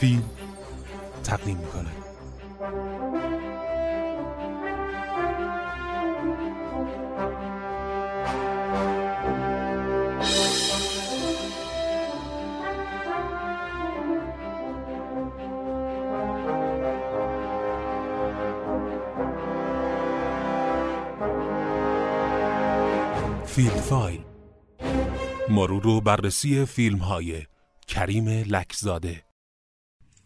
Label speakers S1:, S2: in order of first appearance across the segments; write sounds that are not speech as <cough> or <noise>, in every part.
S1: فیلم تقدیم می‌کنه. فیلم فایل. مرور و بررسی فیلم های کریم لکزاده.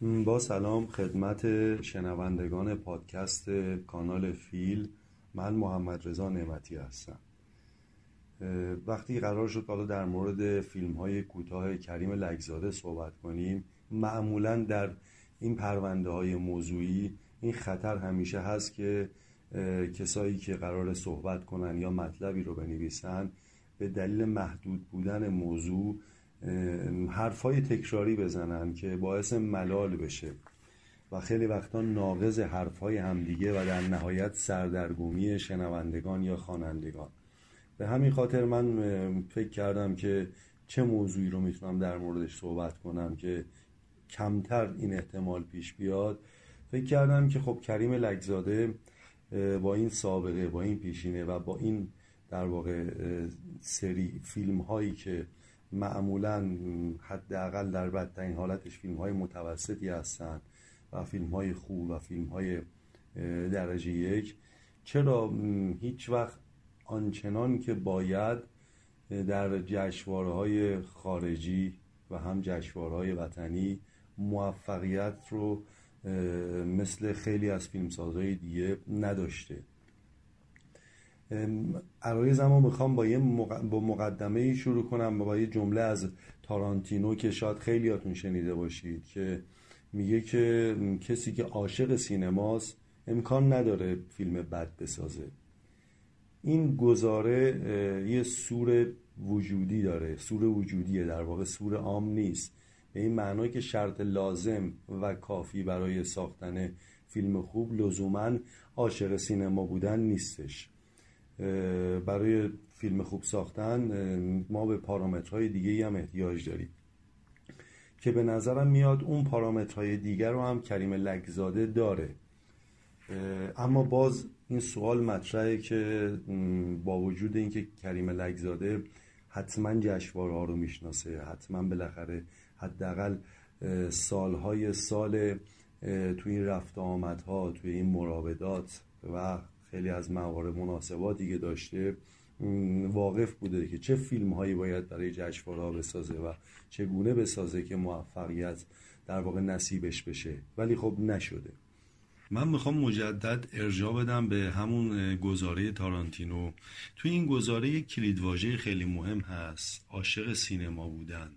S2: با سلام خدمت شنوندگان پادکست کانال فیل. من محمد رضا نعمتی هستم. وقتی قرار شد حالا در مورد فیلم های کوتاه کریم لگزاده صحبت کنیم معمولا در این پرونده های موضوعی این خطر همیشه هست که کسایی که قرار صحبت کنن یا مطلبی رو بنویسن به دلیل محدود بودن موضوع حرفای تکراری بزنن که باعث ملال بشه. و خیلی وقتا ناقض حرفای همدیگه و در نهایت سردرگمی شنوندگان یا خوانندگان. به همین خاطر من فکر کردم که چه موضوعی رو می‌تونم در موردش صحبت کنم که کمتر این احتمال پیش بیاد. فکر کردم که خب کریم لگزاده با این سابقه با این پیشینه و با این در واقع سری فیلم هایی که معمولا حداقل در بدترین حالتش فیلم های متوسطی هستن و فیلم های خوب و فیلم های درجه یک. چرا؟ هیچ وقت آنچنان که باید در جشواره های خارجی و هم جشواره های وطنی موفقیت رو مثل خیلی از فیلمسازهای دیگه نداشته. عرای زمان می‌خوام با یه با مقدمه شروع کنم با یه جمله از تارانتینو که شاید خیلیاتون شنیده باشید که میگه که کسی که عاشق سینماست امکان نداره فیلم بد بسازه. این گزاره یه سور وجودی داره سور وجودیه در واقع سور عام نیست. به این معنای که شرط لازم و کافی برای ساختن فیلم خوب لزوما عاشق سینما بودن نیستش. برای فیلم خوب ساختن ما به پارامترهای دیگه هم احتیاج داریم. که به نظرم میاد اون پارامترهای دیگر رو هم کریم لگزاده داره. اما باز این سوال مطرحه که با وجود اینکه کریم لگزاده حتما جشنواره ها رو می‌شناسه حتما بالاخره حداقل سالهای سال توی این رفت آمدها توی این مراودات و خیلی از موارد مناسباتی که داشته. واقف بوده که چه فیلم هایی باید برای جشنواره بسازه و چگونه بسازه که موفقیت در واقع نصیبش بشه. ولی خب نشده. من می‌خوام مجدد ارجاع بدم به همون گزاره تارانتینو. توی این گزاره یک کلیدواژه خیلی مهم هست. عاشق سینما بودن.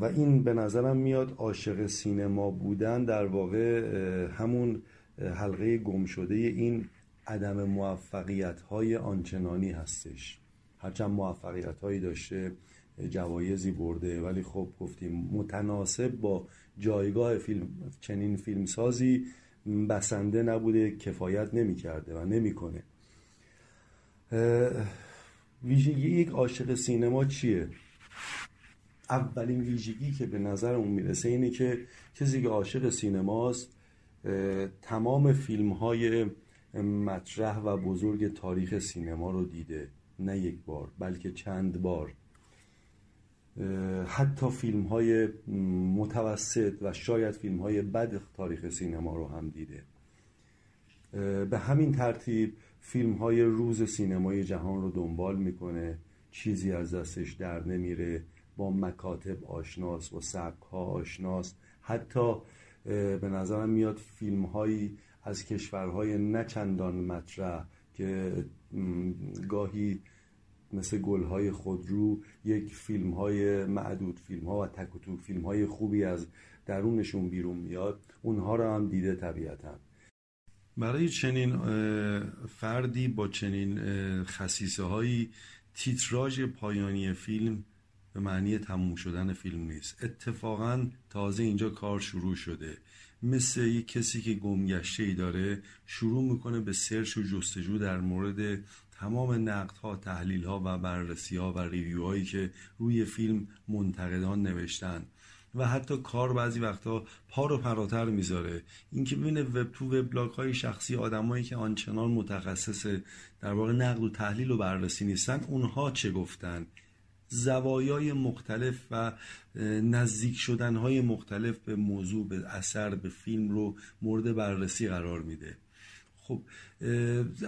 S2: و این به نظرم میاد عاشق سینما بودن در واقع همون حلقه گم شده این عدم موفقیت های آنچنانی هستش. هرچند موفقیت هایی داشته جوایزی برده ولی خب گفتیم متناسب با جایگاه فیلم چنین فیلمسازی بسنده نبوده کفایت نمی کرده و نمی‌کنه. ویژگی یک عاشق سینما چیه؟ اولین ویژگی که به نظر اون می‌رسه اینه که کسی که عاشق سینماست تمام فیلم های مطرح و بزرگ تاریخ سینما رو دیده. نه یک بار بلکه چند بار. حتی فیلم های متوسط و شاید فیلم های بد تاریخ سینما رو هم دیده. به همین ترتیب فیلم های روز سینمای جهان رو دنبال می‌کنه. چیزی از دستش در نمیره. با مکاتب آشناس با سبک ها آشناس. حتی به نظرم میاد فیلم هایی از کشورهای نچندان مطرح که گاهی مثل گلهای خودرو یک فیلم های معدود فیلم ها و تک و توک فیلم های خوبی از درونشون بیرون میاد. اونها رو هم دیده طبیعتا. برای چنین فردی با چنین خصیصه هایی تیتراژ پایانی فیلم به معنی تموم شدن فیلم نیست. اتفاقا تازه اینجا کار شروع شده. مثل یک کسی که گمگشته ای داره شروع می‌کنه به سرچ و جستجو در مورد تمام نقد ها تحلیل ها و بررسی ها و ریویو هایی که روی فیلم منتقدان نوشتن. و حتی کار بعضی وقتا پا رو فراتر می‌ذاره. اینکه ببینه وب تو وبلاگ های شخصی آدمایی که آنچنان متخصص در واقع نقد و تحلیل و بررسی نیستن اونها چه گفتن؟ زوایای مختلف و نزدیک شدن های مختلف به موضوع به اثر به فیلم رو مورد بررسی قرار میده. خب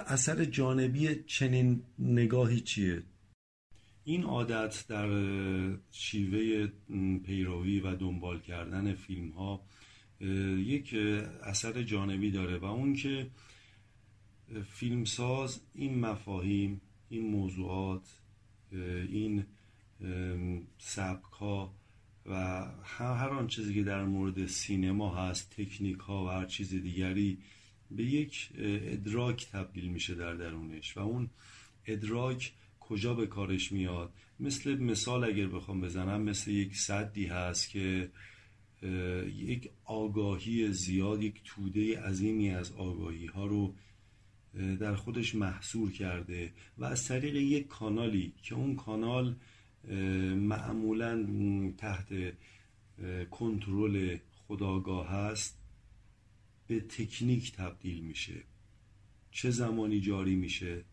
S2: اثر جانبی چنین نگاهی چیه؟ این عادت در شیوه پیروی و دنبال کردن فیلم ها یک اثر جانبی داره و اون که فیلمساز این مفاهیم این موضوعات این سبک ها و هر آن چیزی که در مورد سینما هست تکنیک ها و هر چیز دیگری به یک ادراک تبدیل میشه در درونش و اون ادراک کجا به کارش میاد؟ مثل مثال اگر بخوام بزنم مثل یک صدی هست که یک آگاهی زیاد یک توده عظیمی از آگاهی ها رو در خودش محصور کرده و از طریق یک کانالی که اون کانال معمولا تحت کنترل خداگاه هست به تکنیک تبدیل میشه. چه زمانی جاری میشه؟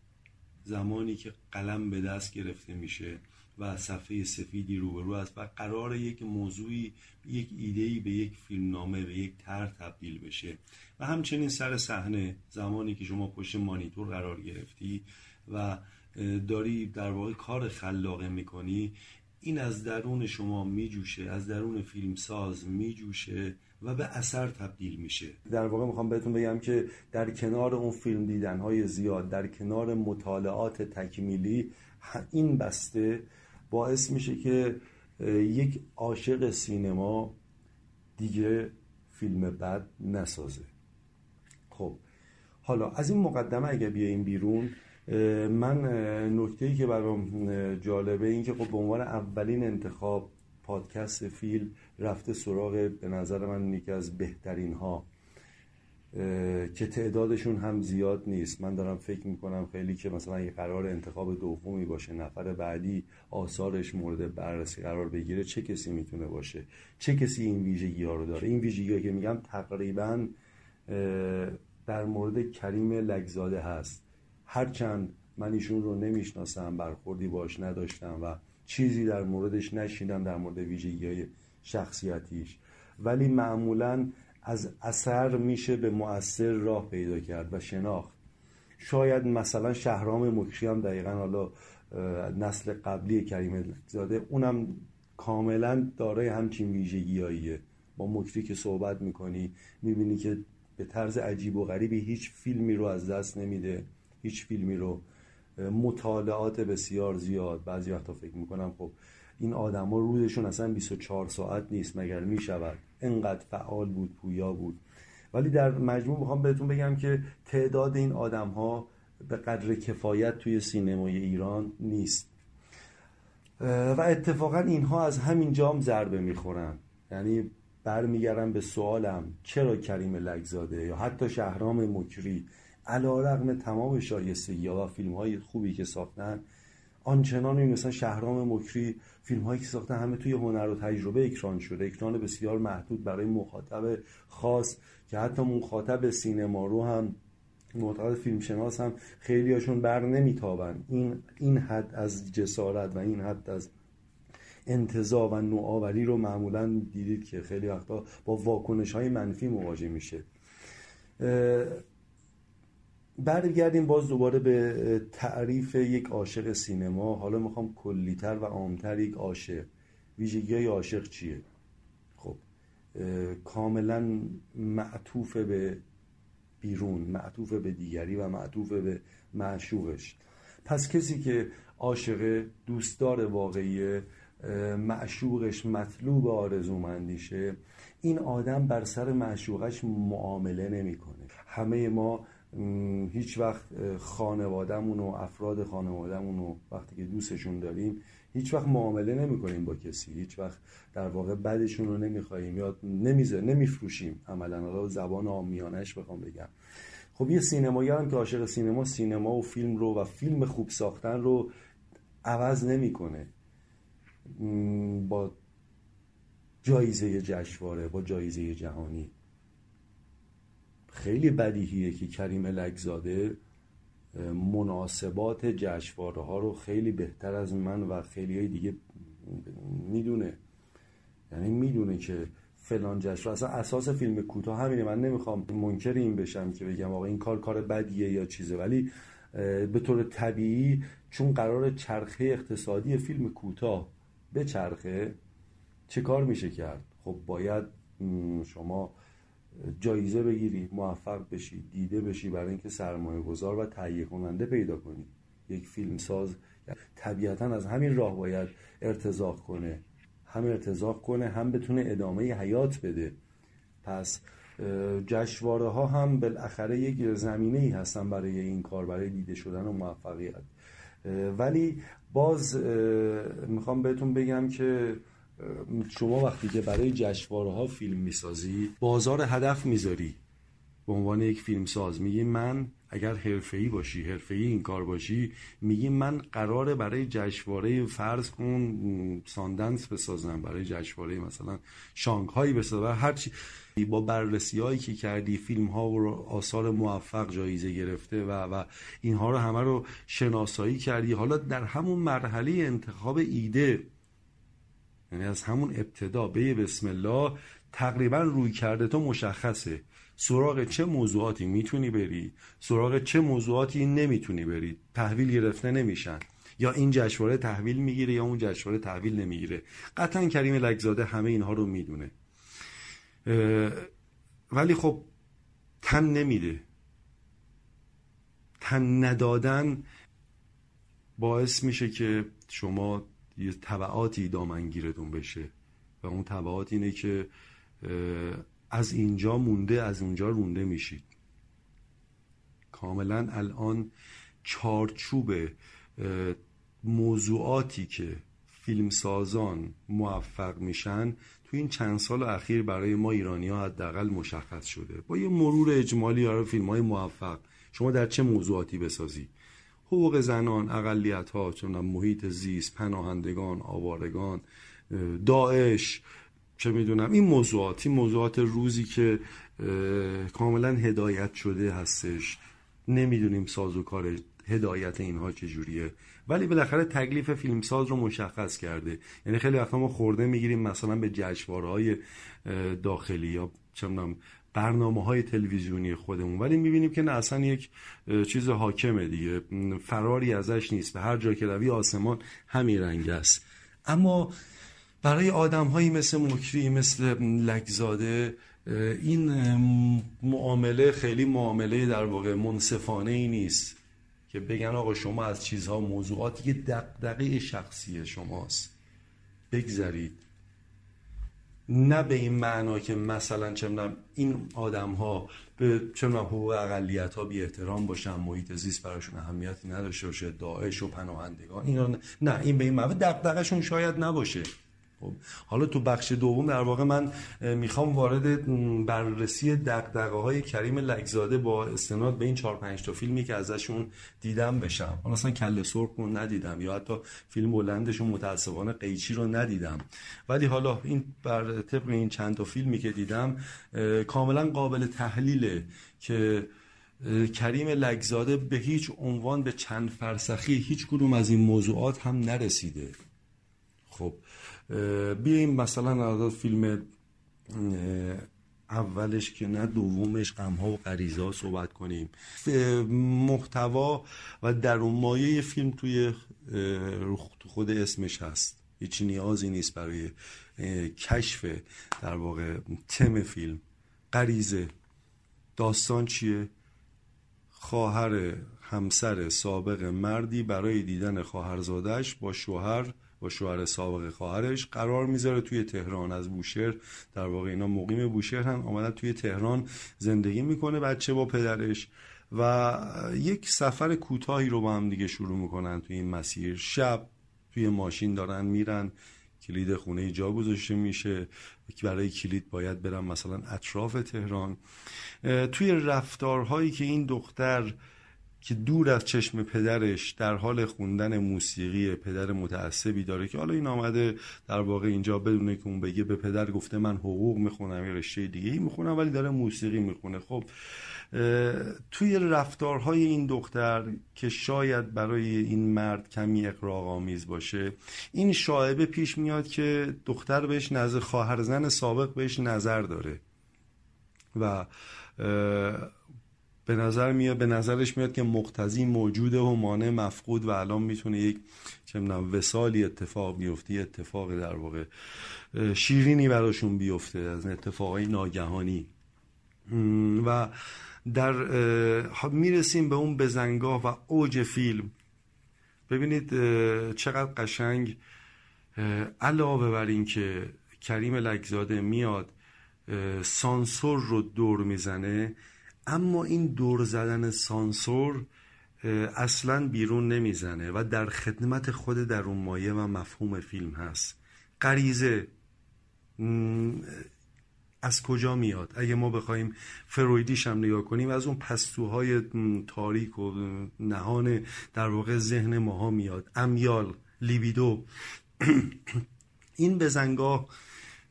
S2: زمانی که قلم به دست گرفته میشه و صفحه سفیدی روبرو است و قرار یک موضوعی یک ایدهی به یک فیلمنامه به یک طرح تبدیل بشه. و همچنین سر صحنه زمانی که شما پشت مانیتور قرار گرفتی و داری در واقع کار خلاقه می‌کنی این از درون شما میجوشه از درون فیلمساز میجوشه و به اثر تبدیل میشه. در واقع می‌خوام بهتون بگم که در کنار اون فیلم دیدن های زیاد در کنار مطالعات تکمیلی این بسته باعث میشه که یک عاشق سینما دیگه فیلم بد نسازه. خب حالا از این مقدمه اگه بیایم بیرون من نکته ای که برام جالبه این که خب به عنوان اولین انتخاب پادکست فیل رفته سراغ به نظر من یکی از بهترین ها که تعدادشون هم زیاد نیست. من دارم فکر می‌کنم خیلی که مثلا یه قرار انتخاب دومی باشه نفر بعدی آثارش مورد بررسی قرار بگیره چه کسی می‌تونه باشه؟ چه کسی این ویژگی ها رو داره؟ این ویژگی که میگم تقریبا در مورد کریم لگزاده هست. هرچند من ایشون رو نمی‌شناسم برخوردی باش نداشتم و چیزی در موردش نشیدم در مورد ویژگی های شخصیتیش. ولی معمولا از اثر میشه به مؤثر راه پیدا کرد و شناخت. شاید مثلا شهرام مکشی هم دقیقا حالا نسل قبلی کریم زاده اونم کاملا دارای همچین ویژگیاییه با مکری که صحبت می‌کنی می‌بینی که به طرز عجیب و غریبی هیچ فیلمی رو از دست نمیده. هیچ فیلمی رو مطالعات بسیار زیاد. بعضی وقتا فکر می‌کنم خب این آدما روزشون اصلا 24 ساعت نیست مگر می‌شود. انقدر فعال بود پویا بود. ولی در مجموع می‌خوام بهتون بگم که تعداد این آدم ها به قدر کفایت توی سینمای ایران نیست. و اتفاقا اینها از همین جام ضربه می‌خورن. یعنی برمیگردم به سوالم چرا کریم لگزاده یا حتی شهرام مکری علا رقم تمام شایستگی و فیلم های خوبی که ساختن آنچنان مثلا شهرام مکری فیلم هایی که ساختن همه توی هنر و تجربه اکران شده. اکران بسیار محدود برای مخاطب خاص که حتی مخاطب سینما رو هم معتقد فیلمشناس هم خیلی هاشون بر نمیتابن. این این حد از جسارت و این حد از انتظا و نوآوری رو معمولا دیدید که خیلی وقتا با واکنش های منفی مواجه میشه. برگردیم باز دوباره به تعریف یک عاشق سینما. حالا می‌خوام کلیتر و عامتر یک عاشق. ویژگی های عاشق چیه؟ خب کاملا معطوف به بیرون معطوف به دیگری و معطوف به معشوقش. پس کسی که عاشق دوستدار واقعی معشوقش مطلوب آرزومندیشه این آدم بر سر معشوقش معامله نمی‌کنه. همه ما هیچ وقت خانوادهمون و افراد خانوادهمون رو وقتی که دوستشون داریم هیچ وقت معامله نمی کنیم با کسی. هیچ وقت در واقع بدشون رو نمی‌خواهیم یا نمیزه نمیفروشیم. عملا حالا زبان آمیانش بخوام بگم. خب یه سینماگر هم که عاشق سینما سینما و فیلم رو و فیلم خوب ساختن رو عوض نمی‌کنه. با جایزه جشواره با جایزه جهانی. خیلی بدیهیه که کریم لگزاده مناسبات جشواره ها رو خیلی بهتر از من و خیلی های دیگه می‌دونه. یعنی می‌دونه که فلان جشن اصلا اساس فیلم کوتاه همینه. من نمی‌خوام منکر این بشم که بگم آقا این کار کار بدیه یا چیزه. ولی به طور طبیعی چون قرار چرخه اقتصادی فیلم کوتاه به چرخه چه کار میشه کرد؟ خب باید شما جایزه بگیری موفق بشی دیده بشی برای اینکه سرمایه گذار و تهیه کننده پیدا کنی. یک فیلم ساز طبیعتا از همین راه باید ارتزاق کنه. هم ارتزاق کنه هم بتونه ادامه حیات بده. پس جشواره ها هم بالاخره یک زمینه ای هستن برای این کار برای دیده شدن و موفقیت. ولی باز می‌خوام بهتون بگم که شما وقتی که برای جشواره ها فیلم می‌سازی بازار هدف می‌ذاری. به عنوان یک فیلم ساز میگی من اگر حرفه‌ای باشی حرفه‌ای این کار باشی میگی من قراره برای جشنواره فرض کن ساندنس بسازم برای جشنواره مثلا شانگهای بسازم هر چی. با بررسی هایی که کردی فیلم ها و آثار موفق جایزه گرفته و و اینها رو همه رو شناسایی کردی. حالا در همون مرحله انتخاب ایده یعنی از همون ابتدا به بسم الله تقریبا روی کرده تو مشخصه. سراغ چه موضوعاتی می‌تونی بری؟ سراغ چه موضوعاتی نمی‌تونی بری؟ تحویل گرفته نمیشن. یا این جشنواره تحویل می‌گیره یا اون جشنواره تحویل نمی‌گیره. قطعا کریم لگزاده همه اینها رو می‌دونه. ولی خب تن نمیده. تن ندادن باعث میشه که شما یه طبعاتی دامنگیرتون بشه. و اون طبعات اینه که از اینجا مونده از اونجا رونده میشید. کاملا الان چارچوب موضوعاتی که فیلمسازان موفق میشن تو این چند سال اخیر برای ما ایرانی ها حداقل مشخص شده. با یه مرور اجمالی برای فیلم های موفق. شما در چه موضوعاتی بسازی؟ حقوق زنان اقلیت ها چون محیط زیست پناهندگان آوارگان داعش چه می‌دونم این موضوعات این موضوعات روزی که کاملا هدایت شده هستش. نمی‌دونیم سازوکار هدایت اینها چجوریه ولی بالاخره تکلیف فیلمساز رو مشخص کرده. یعنی خیلی وقتا ما خورده می‌گیریم مثلا به جشنواره های داخلی یا چه برنامه های تلویزیونی خودمون. ولی می‌بینیم که نه اصلا یک چیز حاکمه دیگه. فراری ازش نیست. به هر جا که روی آسمان همین رنگ است. اما برای آدم هایی مثل مکری مثل لگزاده این معامله خیلی معامله در واقع منصفانه ای نیست که بگن آقا شما از چیزها موضوعاتی که دقدقه شخصی شماست. بگذرید. نه به این معنا که مثلا چه این آدم ها به چه حقوق اقلیت ها بی احترام باشن محیط زیست براشون اهمیتی نداشته باشه داعش و پناهندگان اینا نه این به این معنا دغدغه‌شون شاید نباشه. خب. حالا تو بخش دوم در واقع من می‌خوام وارد بررسی دقدقه های کریم لگزاده با استناد به این چهار پنج تا فیلمی که ازشون دیدم بشم. حالا اصلا کل سرخ رو ندیدم یا حتی فیلم بلندشون متاسفانه قیچی رو ندیدم. ولی حالا این بر طبق این چند تا فیلمی که دیدم کاملا قابل تحلیله که کریم لگزاده به هیچ عنوان به چند فرسخی هیچ کدوم از این موضوعات هم نرسیده. خب بیایم مثلا از فیلم اولش که نه دومش غمها و غریزه صحبت کنیم. محتوا و درون مایه فیلم توی خود اسمش هست. هیچ نیازی نیست برای کشف در واقع تم فیلم. غریزه. داستان چیه؟ خواهر همسر سابق مردی برای دیدن خواهرزادش با شوهر با شوهر سابق خواهرش قرار می‌ذاره توی تهران. از بوشهر در واقع اینا مقیم بوشهر هم آمدن توی تهران زندگی می‌کنه بچه با پدرش و یک سفر کوتاهی رو با هم دیگه شروع می‌کنن توی این مسیر. شب توی ماشین دارن میرن. کلید خونه جا گذاشته میشه. برای کلید باید برن مثلا اطراف تهران. توی رفتارهایی که این دختر که دور از چشم پدرش در حال خوندن موسیقی پدر متعصبی داره که حالا این آمده در واقع اینجا بدونه که اون بگه به پدر گفته من حقوق می‌خونم یه رشته دیگه ای می‌خونم ولی داره موسیقی می‌خونه. خب توی رفتارهای این دختر که شاید برای این مرد کمی اقراق آمیز باشه این شاعبه پیش میاد که دختر بهش نظر خواهر زن سابق بهش نظر داره و به نظر میاد به نظرش میاد که مقتضی موجوده و مانع مفقود و الان می‌تونه یک چه می‌دونم وسالی اتفاق بیفته اتفاق در واقع شیرینی براشون بیفته از اتفاقای ناگهانی. و در می‌رسیم به اون بزنگاه و اوج فیلم. ببینید چقدر قشنگ علاوه بر این که کریم لگزاده میاد سانسور رو دور می‌زنه اما این دور زدن سانسور اصلا بیرون نمی‌زنه و در خدمت خود در اون مایه و مفهوم فیلم هست. غریزه. از کجا میاد؟ اگه ما بخوایم فرویدیش هم نگاه کنیم از اون پستوهای تاریک و نهان در واقع ذهن ماها میاد. امیال لیبیدو. <clears throat> این بزنگاه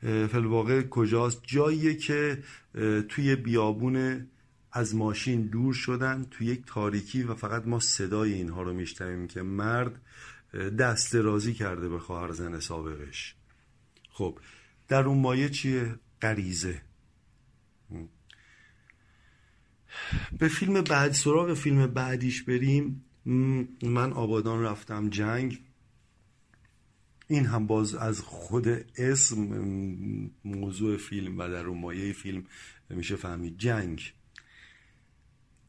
S2: فلواقع کجاست؟ جاییه که توی بیابون از ماشین دور شدن توی یک تاریکی و فقط ما صدای اینها رو میشنویم که مرد دست رازی کرده به خواهر زن سابقش. خب در اون مایه چیه؟ غریزه. به فیلم بعد سراغ فیلم بعدیش بریم. من آبادان رفتم جنگ. این هم باز از خود اسم موضوع فیلم و در اون مایه فیلم میشه فهمید. جنگ.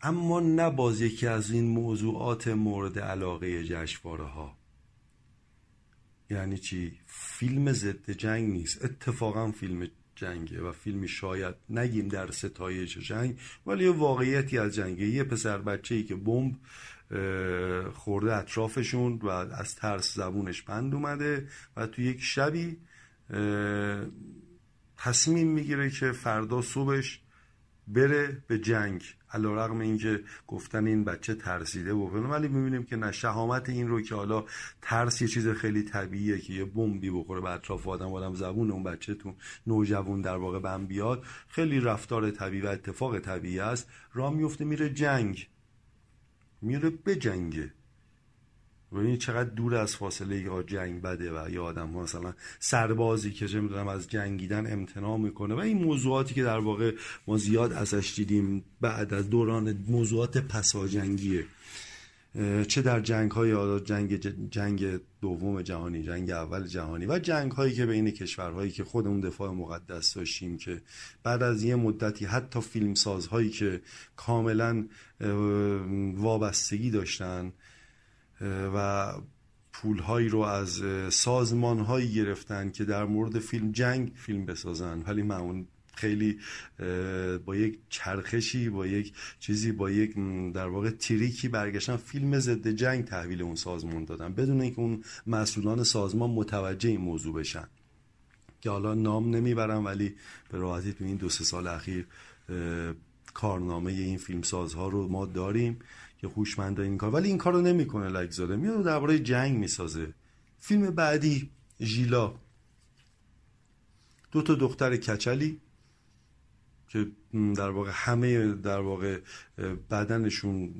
S2: اما نه باز یکی از این موضوعات مورد علاقه جشنواره ها یعنی چی؟ فیلم ضد جنگ نیست. اتفاقا فیلم جنگه و فیلمی شاید نگیم در ستایش جنگ ولی یه واقعیتی از جنگه. یه پسر بچه ای که بمب خورده اطرافشون و از ترس زبونش بند اومده و تو یک شبی تصمیم می‌گیره که فردا صبحش بره به جنگ. علا رقم اینکه گفتن این بچه ترسیده و ولی می‌بینیم که نه شهامت این رو که حالا ترس یه چیز خیلی طبیعیه که یه بمبی بخوره به اطراف آدم آدم زبون اون بچه تو نوجوان در واقع بم بیاد. خیلی رفتار طبیعی و اتفاق طبیعی است. را میفته میره جنگ. میره به جنگه ببینید چقدر دور از فاصله یا جنگ بده و یا آدم ها مثلا سربازی که چه می‌دونم از جنگیدن امتناع می‌کنه و این موضوعاتی که در واقع ما زیاد ازش دیدیم بعد از دوران موضوعات پساجنگیه. چه در جنگ های جنگ جنگ دوم جهانی جنگ اول جهانی و جنگ هایی که بین کشورهایی که خودمون دفاع مقدس داشتیم که بعد از یه مدتی حتی فیلم هایی که کاملا وابستگی داشتن و پولهایی رو از سازمان هایی گرفتن که در مورد فیلم جنگ فیلم بسازن. ولی من خیلی با یک چرخشی با یک چیزی با یک در واقع تریکی برگشتن فیلم ضد جنگ تحویل اون سازمان دادن. بدون اینکه اون مسئولان سازمان متوجه این موضوع بشن. که حالا نام نمی‌برم ولی به راحتی تو این دو سه سال اخیر کارنامه این فیلمسازها رو ما داریم. که خوشمند این کار. ولی این کار رو نمی‌کنه لگزاده میاد درباره جنگ می‌سازه. فیلم بعدی ژیلا. دو تا دختر کچلی که در واقع همه در واقع بدنشون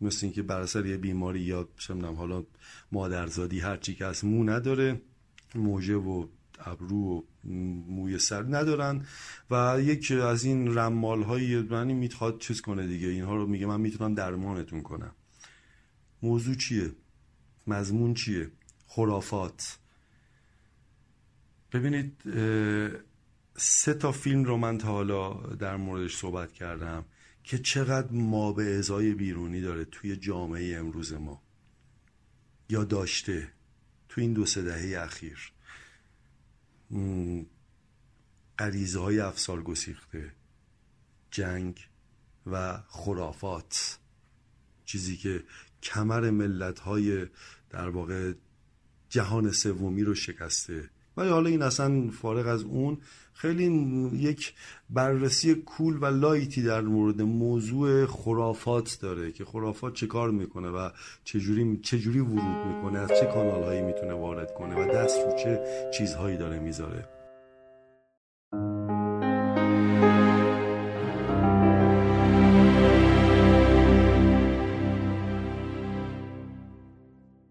S2: مثل اینکه بر اثر یه بیماری یا چه حالا مادرزادی هر چی که از مو نداره. موجه و ابرو و موی سر ندارن و یک از این رمال های من می‌خواد چیز کنه دیگه. اینها رو میگه من می‌تونم درمانتون کنم. موضوع چیه؟ مضمون چیه؟ خرافات. ببینید سه تا فیلم رو من تا حالا در موردش صحبت کردم که چقدر ما به ازای بیرونی داره توی جامعه امروز ما. یا داشته. تو این دو سه دهه اخیر. غریزه های افسار گسیخته جنگ و خرافات. چیزی که کمر ملت های در واقع جهان سومی رو شکسته. ولی حالا این اصلا فارغ از اون خیلی یک بررسی کول و لایتی در مورد موضوع خرافات داره که خرافات چه کار می‌کنه و چجوری, چجوری ورود می‌کنه از چه کانال هایی می‌تونه وارد کنه و دست رو چه چیزهایی داره می‌ذاره.